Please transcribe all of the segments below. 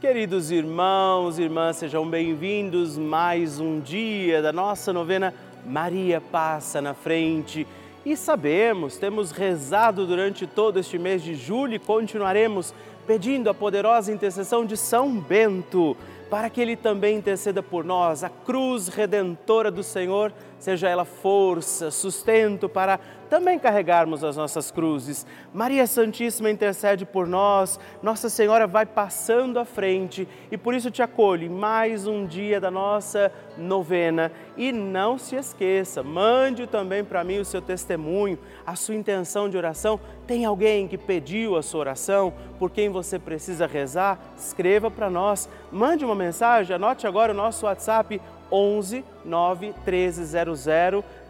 Queridos irmãos e irmãs, sejam bem-vindos mais um dia da nossa novena Maria Passa na Frente. E sabemos, temos rezado durante todo este mês de julho e continuaremos pedindo a poderosa intercessão de São Bento para que ele também interceda por nós. A cruz redentora do Senhor, seja ela força, sustento para também carregarmos as nossas cruzes. Maria Santíssima intercede por nós, Nossa Senhora vai passando à frente e por isso te acolho em mais um dia da nossa novena. E não se esqueça, mande também para mim o seu testemunho, a sua intenção de oração. Tem alguém que pediu a sua oração, por quem você precisa rezar? Escreva para nós, mande uma mensagem, anote agora o nosso WhatsApp 11 9 1300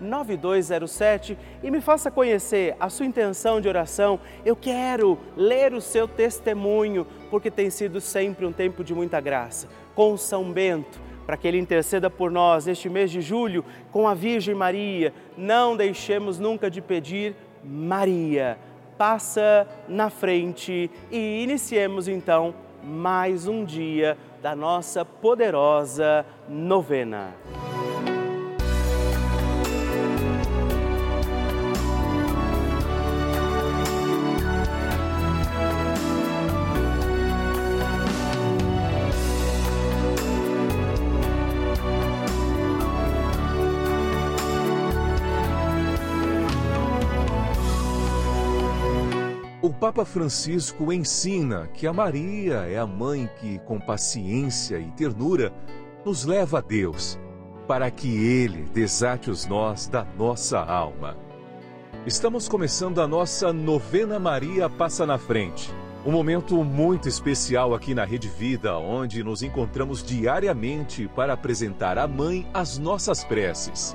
9207 e me faça conhecer a sua intenção de oração. Eu quero ler o seu testemunho, porque tem sido sempre um tempo de muita graça. Com São Bento, para que ele interceda por nós neste mês de julho, com a Virgem Maria, não deixemos nunca de pedir Maria. Passa na frente e iniciemos então mais um dia da nossa poderosa novena. O Papa Francisco ensina que a Maria é a mãe que, com paciência e ternura, nos leva a Deus, para que Ele desate os nós da nossa alma. Estamos começando a nossa novena Maria Passa na Frente. Um momento muito especial aqui na Rede Vida, onde nos encontramos diariamente para apresentar à Mãe as nossas preces.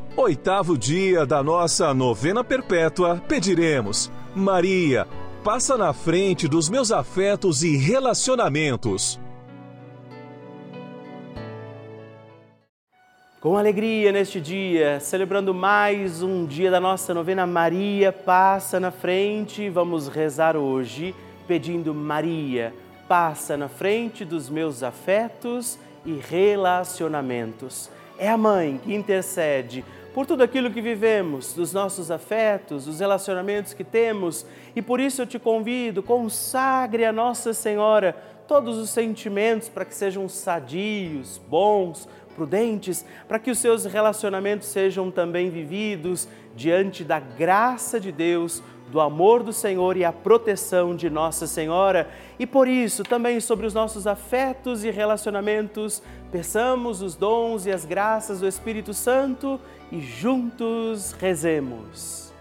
Oitavo dia da nossa novena perpétua, pediremos: Maria, passa na frente dos meus afetos e relacionamentos. Com alegria neste dia, celebrando mais um dia da nossa novena Maria Passa na Frente, vamos rezar hoje pedindo Maria, passa na frente dos meus afetos e relacionamentos. É a mãe que intercede por tudo aquilo que vivemos, dos nossos afetos, dos relacionamentos que temos, e por isso eu te convido, consagre a Nossa Senhora todos os sentimentos para que sejam sadios, bons, prudentes, para que os seus relacionamentos sejam também vividos diante da graça de Deus, do amor do Senhor e a proteção de Nossa Senhora. E por isso, também sobre os nossos afetos e relacionamentos, peçamos os dons e as graças do Espírito Santo e juntos rezemos.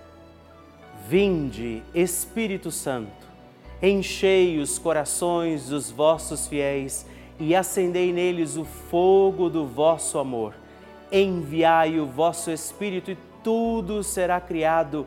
Vinde, Espírito Santo, enchei os corações dos vossos fiéis e acendei neles o fogo do vosso amor. Enviai o vosso Espírito e tudo será criado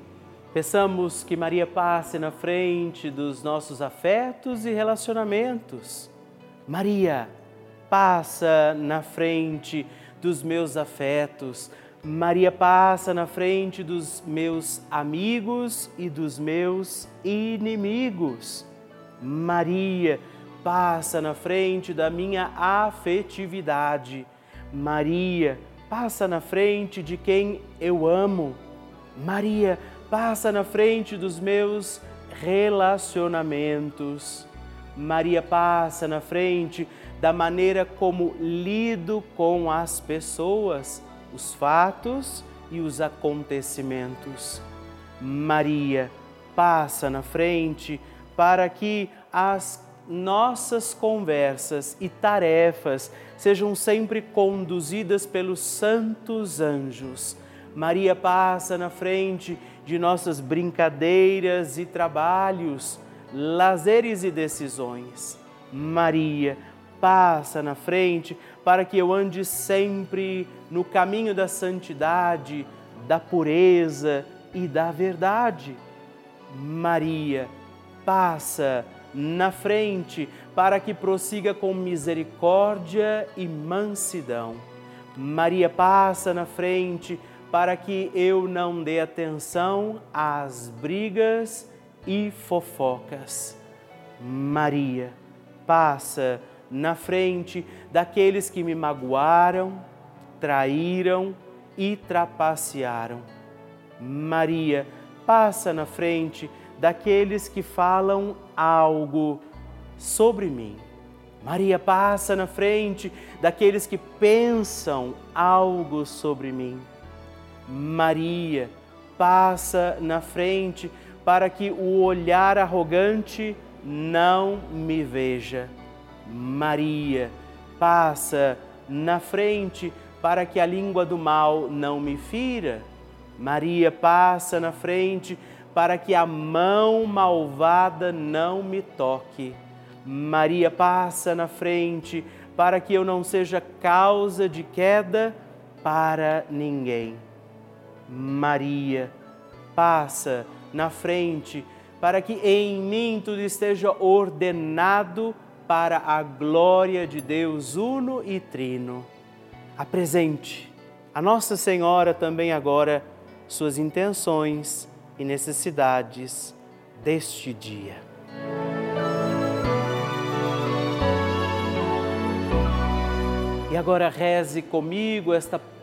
Peçamos que Maria passe na frente dos nossos afetos e relacionamentos. Maria, passa na frente dos meus afetos. Maria passa na frente dos meus amigos e dos meus inimigos. Maria passa na frente da minha afetividade. Maria passa na frente de quem eu amo. Maria passa na frente dos meus relacionamentos. Maria passa na frente da maneira como lido com as pessoas, os fatos e os acontecimentos. Maria passa na frente para que as nossas conversas e tarefas sejam sempre conduzidas pelos santos anjos. Maria passa na frente de nossas brincadeiras e trabalhos, lazeres e decisões. Maria passa na frente para que eu ande sempre no caminho da santidade, da pureza e da verdade. Maria passa na frente para que prossiga com misericórdia e mansidão. Maria passa na frente para que eu não dê atenção às brigas e fofocas. Maria passa na frente daqueles que me magoaram, traíram e trapacearam. Maria passa na frente daqueles que falam algo sobre mim. Maria passa na frente daqueles que pensam algo sobre mim. Maria passa na frente para que o olhar arrogante não me veja. Maria passa na frente para que a língua do mal não me fira. Maria passa na frente para que a mão malvada não me toque. Maria passa na frente para que eu não seja causa de queda para ninguém. Maria passa na frente para que em mim tudo esteja ordenado para a glória de Deus uno e trino. Apresente a Nossa Senhora também agora suas intenções e necessidades deste dia. E agora reze comigo esta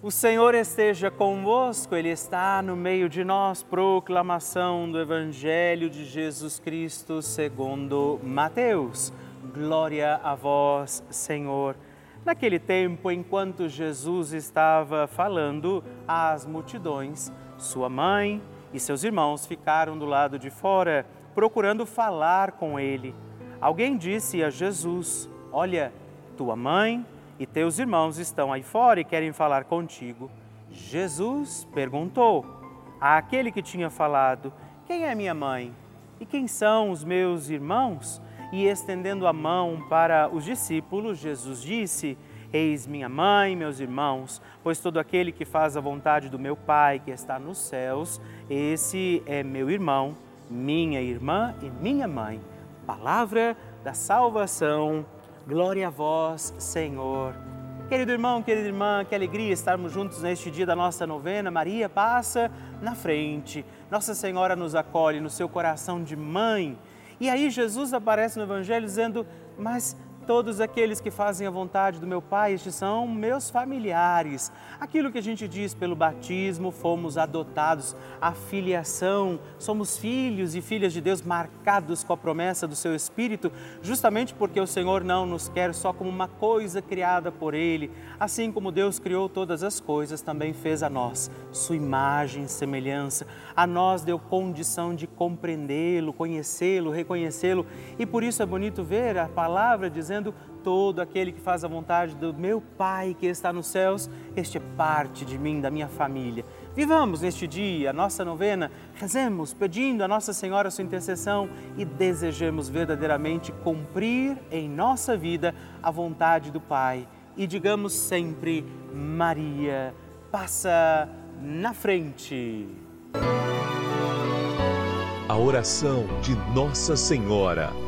O Senhor esteja convosco, Ele está no meio de nós. Proclamação do Evangelho de Jesus Cristo segundo Mateus. Glória a vós, Senhor. Naquele tempo, enquanto Jesus estava falando às multidões, sua mãe e seus irmãos ficaram do lado de fora procurando falar com ele. Alguém disse a Jesus: Olha, tua mãe e teus irmãos estão aí fora e querem falar contigo. Jesus perguntou àquele que tinha falado: Quem é minha mãe? E quem são os meus irmãos? E estendendo a mão para os discípulos, Jesus disse: Eis minha mãe, meus irmãos, pois todo aquele que faz a vontade do meu Pai que está nos céus, esse é meu irmão, minha irmã e minha mãe. Palavra da salvação. Glória a vós, Senhor. Querido irmão, querida irmã, que alegria estarmos juntos neste dia da nossa novena. Maria passa na frente. Nossa Senhora nos acolhe no seu coração de mãe. E aí Jesus aparece no Evangelho dizendo: Mas Todos aqueles que fazem a vontade do meu Pai, estes são meus familiares. Aquilo que a gente diz pelo batismo, fomos adotados, a filiação, somos filhos e filhas de Deus marcados com a promessa do seu Espírito, justamente porque o Senhor não nos quer só como uma coisa criada por Ele. Assim como Deus criou todas as coisas, também fez a nós, sua imagem e semelhança. A nós deu condição de compreendê-lo, conhecê-lo, reconhecê-lo. E por isso é bonito ver a palavra dizendo Todo aquele que faz a vontade do meu Pai que está nos céus, este é parte de mim, da minha família. Vivamos neste dia a nossa novena, rezemos pedindo a Nossa Senhora sua intercessão e desejemos verdadeiramente cumprir em nossa vida a vontade do Pai. E digamos sempre: Maria, passa na frente. A oração de Nossa Senhora.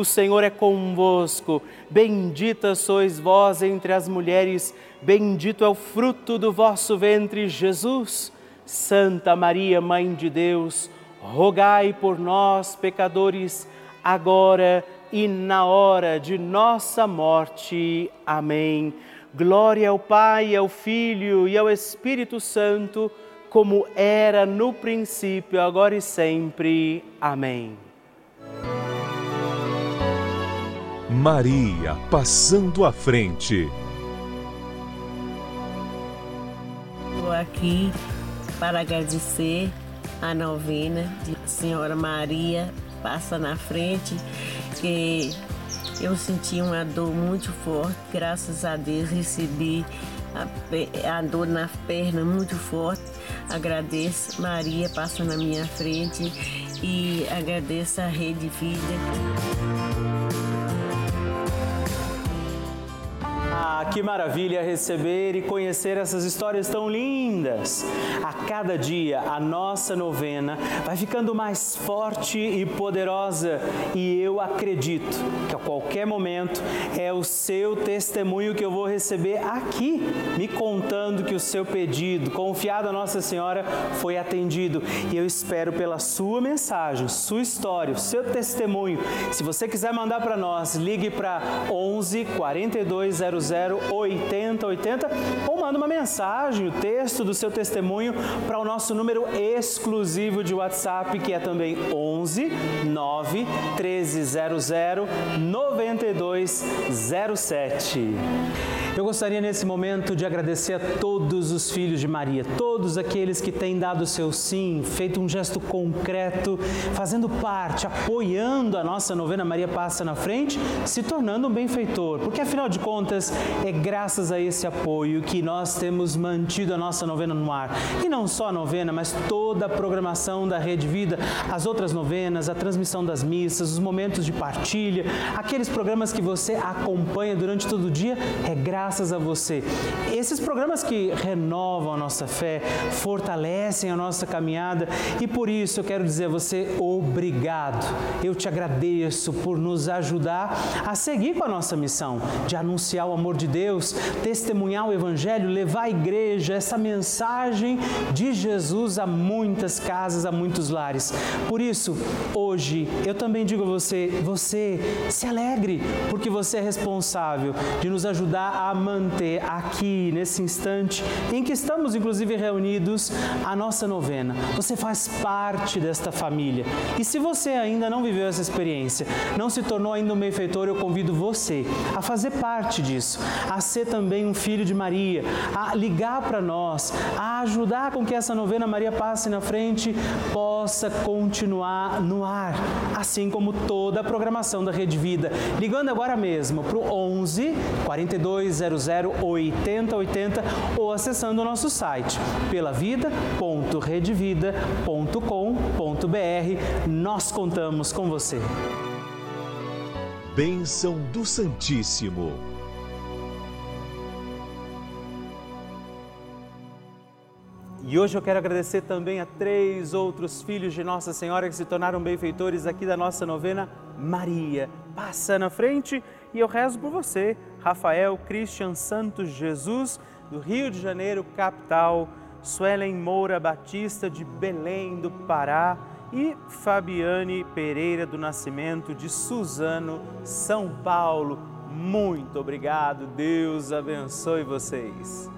o Senhor é convosco. Bendita sois vós entre as mulheres, bendito é o fruto do vosso ventre, Jesus. Santa Maria, Mãe de Deus, rogai por nós, pecadores, agora e na hora de nossa morte. Amém. Glória ao Pai, ao Filho e ao Espírito Santo, como era no princípio, agora e sempre. Amém. Maria passando à frente. Estou aqui para agradecer a novena de Senhora Maria passa na frente, que eu senti uma dor muito forte, graças a Deus recebi a, a dor na perna muito forte. Agradeço Maria passa na minha frente e agradeço a Rede Vida. Ah, que maravilha receber e conhecer essas histórias tão lindas! A cada dia a nossa novena vai ficando mais forte e poderosa e eu acredito que a qualquer momento é o seu testemunho que eu vou receber aqui, me contando que o seu pedido, confiado a Nossa Senhora, foi atendido. E eu espero pela sua mensagem, sua história, o seu testemunho. Se você quiser mandar para nós, ligue para 11 4200 8080 ou manda uma mensagem, o texto do seu testemunho para o nosso número exclusivo de WhatsApp, que é também 11 9 1300 9207. Eu gostaria nesse momento de agradecer a todos os filhos de Maria, todos aqueles que têm dado seu sim, feito um gesto concreto, fazendo parte, apoiando a nossa novena Maria Passa na Frente, se tornando um benfeitor, porque afinal de contas é graças a esse apoio que nós temos mantido a nossa novena no ar. E não só a novena, mas toda a programação da Rede Vida, as outras novenas, a transmissão das missas, os momentos de partilha, aqueles programas que você acompanha durante todo o dia, é graças a você. Esses programas que renovam a nossa fé, fortalecem a nossa caminhada e por isso eu quero dizer a você obrigado. Eu te agradeço por nos ajudar a seguir com a nossa missão de anunciar o amor de Deus, testemunhar o Evangelho, levar à igreja essa mensagem de Jesus a muitas casas, a muitos lares. Por isso, hoje eu também digo a você: você se alegre, porque você é responsável de nos ajudar a manter aqui, nesse instante em que estamos, inclusive, reunidos, a nossa novena. Você faz parte desta família. E se você ainda não viveu essa experiência, não se tornou ainda um benfeitor, eu convido você a fazer parte disso, a ser também um filho de Maria, a ligar para nós, a ajudar com que essa novena Maria passe na frente possa continuar no ar, assim como toda a programação da Rede Vida. Ligando agora mesmo para o 11 42 8080 ou acessando o nosso site pelavida.redevida.com.br. Nós contamos com você. Bênção do Santíssimo. E hoje eu quero agradecer também a três outros filhos de Nossa Senhora que se tornaram benfeitores aqui da nossa novena Maria. Passa na frente e eu rezo por você Rafael Christian Santos Jesus, do Rio de Janeiro, capital, Suelen Moura Batista, de Belém do Pará, e Fabiane Pereira do Nascimento, de Suzano, São Paulo. Muito obrigado, Deus abençoe vocês.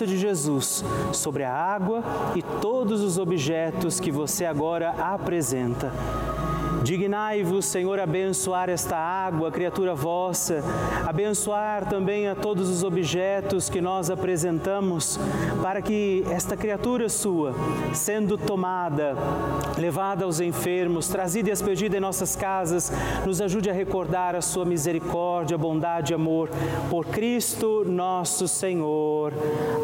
de Jesus sobre a água e todos os objetos que você agora apresenta. Dignai-vos, Senhor, abençoar esta água, criatura vossa, abençoar também a todos os objetos que nós apresentamos, para que esta criatura sua, sendo tomada, levada aos enfermos, trazida e expedida em nossas casas, nos ajude a recordar a sua misericórdia, bondade e amor. Por Cristo nosso Senhor.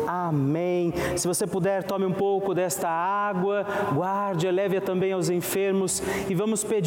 Amém. Se você puder, tome um pouco desta água, guarde, leve-a também aos enfermos e vamos pedir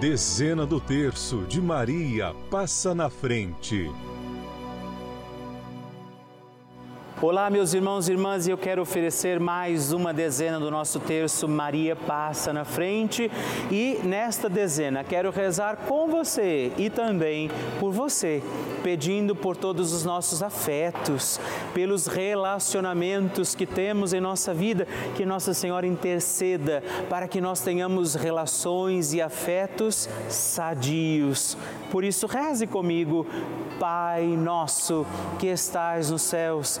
Dezena do terço de Maria passa na frente. Olá, meus irmãos e irmãs, eu quero oferecer mais uma dezena do nosso terço Maria Passa na Frente. E nesta dezena quero rezar com você e também por você, pedindo por todos os nossos afetos, pelos relacionamentos que temos em nossa vida, que Nossa Senhora interceda para que nós tenhamos relações e afetos sadios. Por isso, reze comigo, Pai nosso que estais nos céus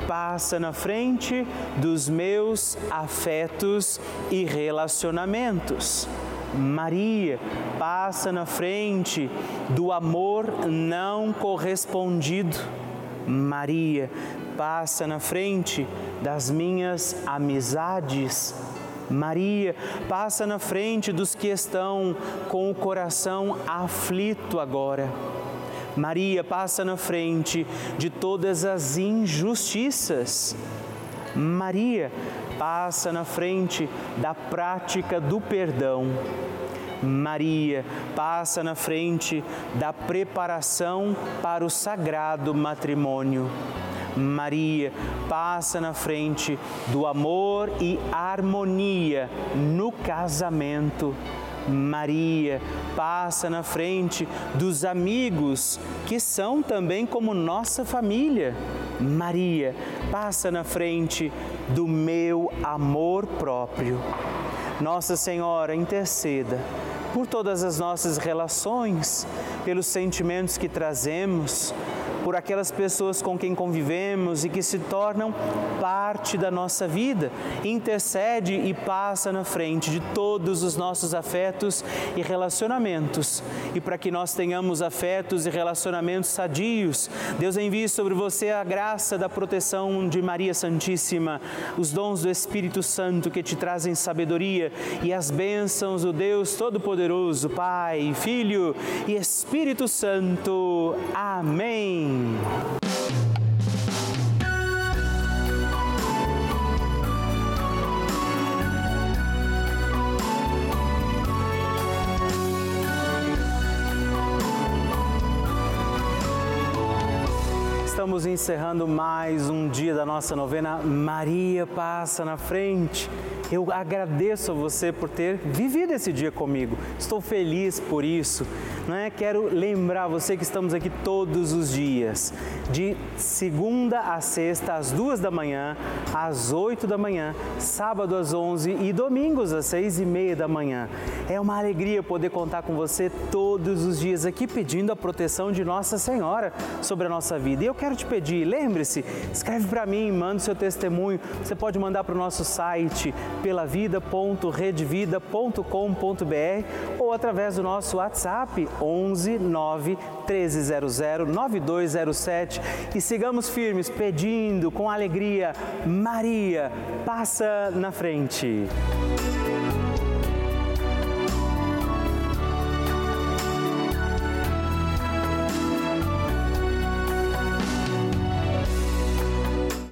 passa na frente dos meus afetos e relacionamentos. Maria passa na frente do amor não correspondido. Maria passa na frente das minhas amizades. Maria passa na frente dos que estão com o coração aflito agora. Maria passa na frente de todas as injustiças. Maria passa na frente da prática do perdão. Maria passa na frente da preparação para o sagrado matrimônio. Maria passa na frente do amor e harmonia no casamento. Maria passa na frente dos amigos que são também como nossa família. Maria passa na frente do meu amor próprio. Nossa Senhora, interceda por todas as nossas relações, pelos sentimentos que trazemos por aquelas pessoas com quem convivemos e que se tornam parte da nossa vida. Intercede e passa na frente de todos os nossos afetos e relacionamentos. E para que nós tenhamos afetos e relacionamentos sadios, Deus envie sobre você a graça da proteção de Maria Santíssima, os dons do Espírito Santo que te trazem sabedoria e as bênçãos do Deus Todo-Poderoso, Pai, Filho e Espírito Santo. Amém. 嗯。Estamos encerrando mais um dia da nossa novena Maria Passa na Frente. Eu agradeço a você por ter vivido esse dia comigo. Estou feliz por isso. Não é? Quero lembrar você que estamos aqui todos os dias, de segunda a sexta, às duas da manhã, às oito da manhã, sábado às onze e domingos às seis e meia da manhã. É uma alegria poder contar com você todos os dias aqui pedindo a proteção de Nossa Senhora sobre a nossa vida. E eu quero te pedir, lembre-se, escreve para mim, manda o seu testemunho. Você pode mandar para o nosso site pelavida.redvida.com.br ou através do nosso WhatsApp 11 9 1300 9207 e sigamos firmes pedindo com alegria Maria passa na frente.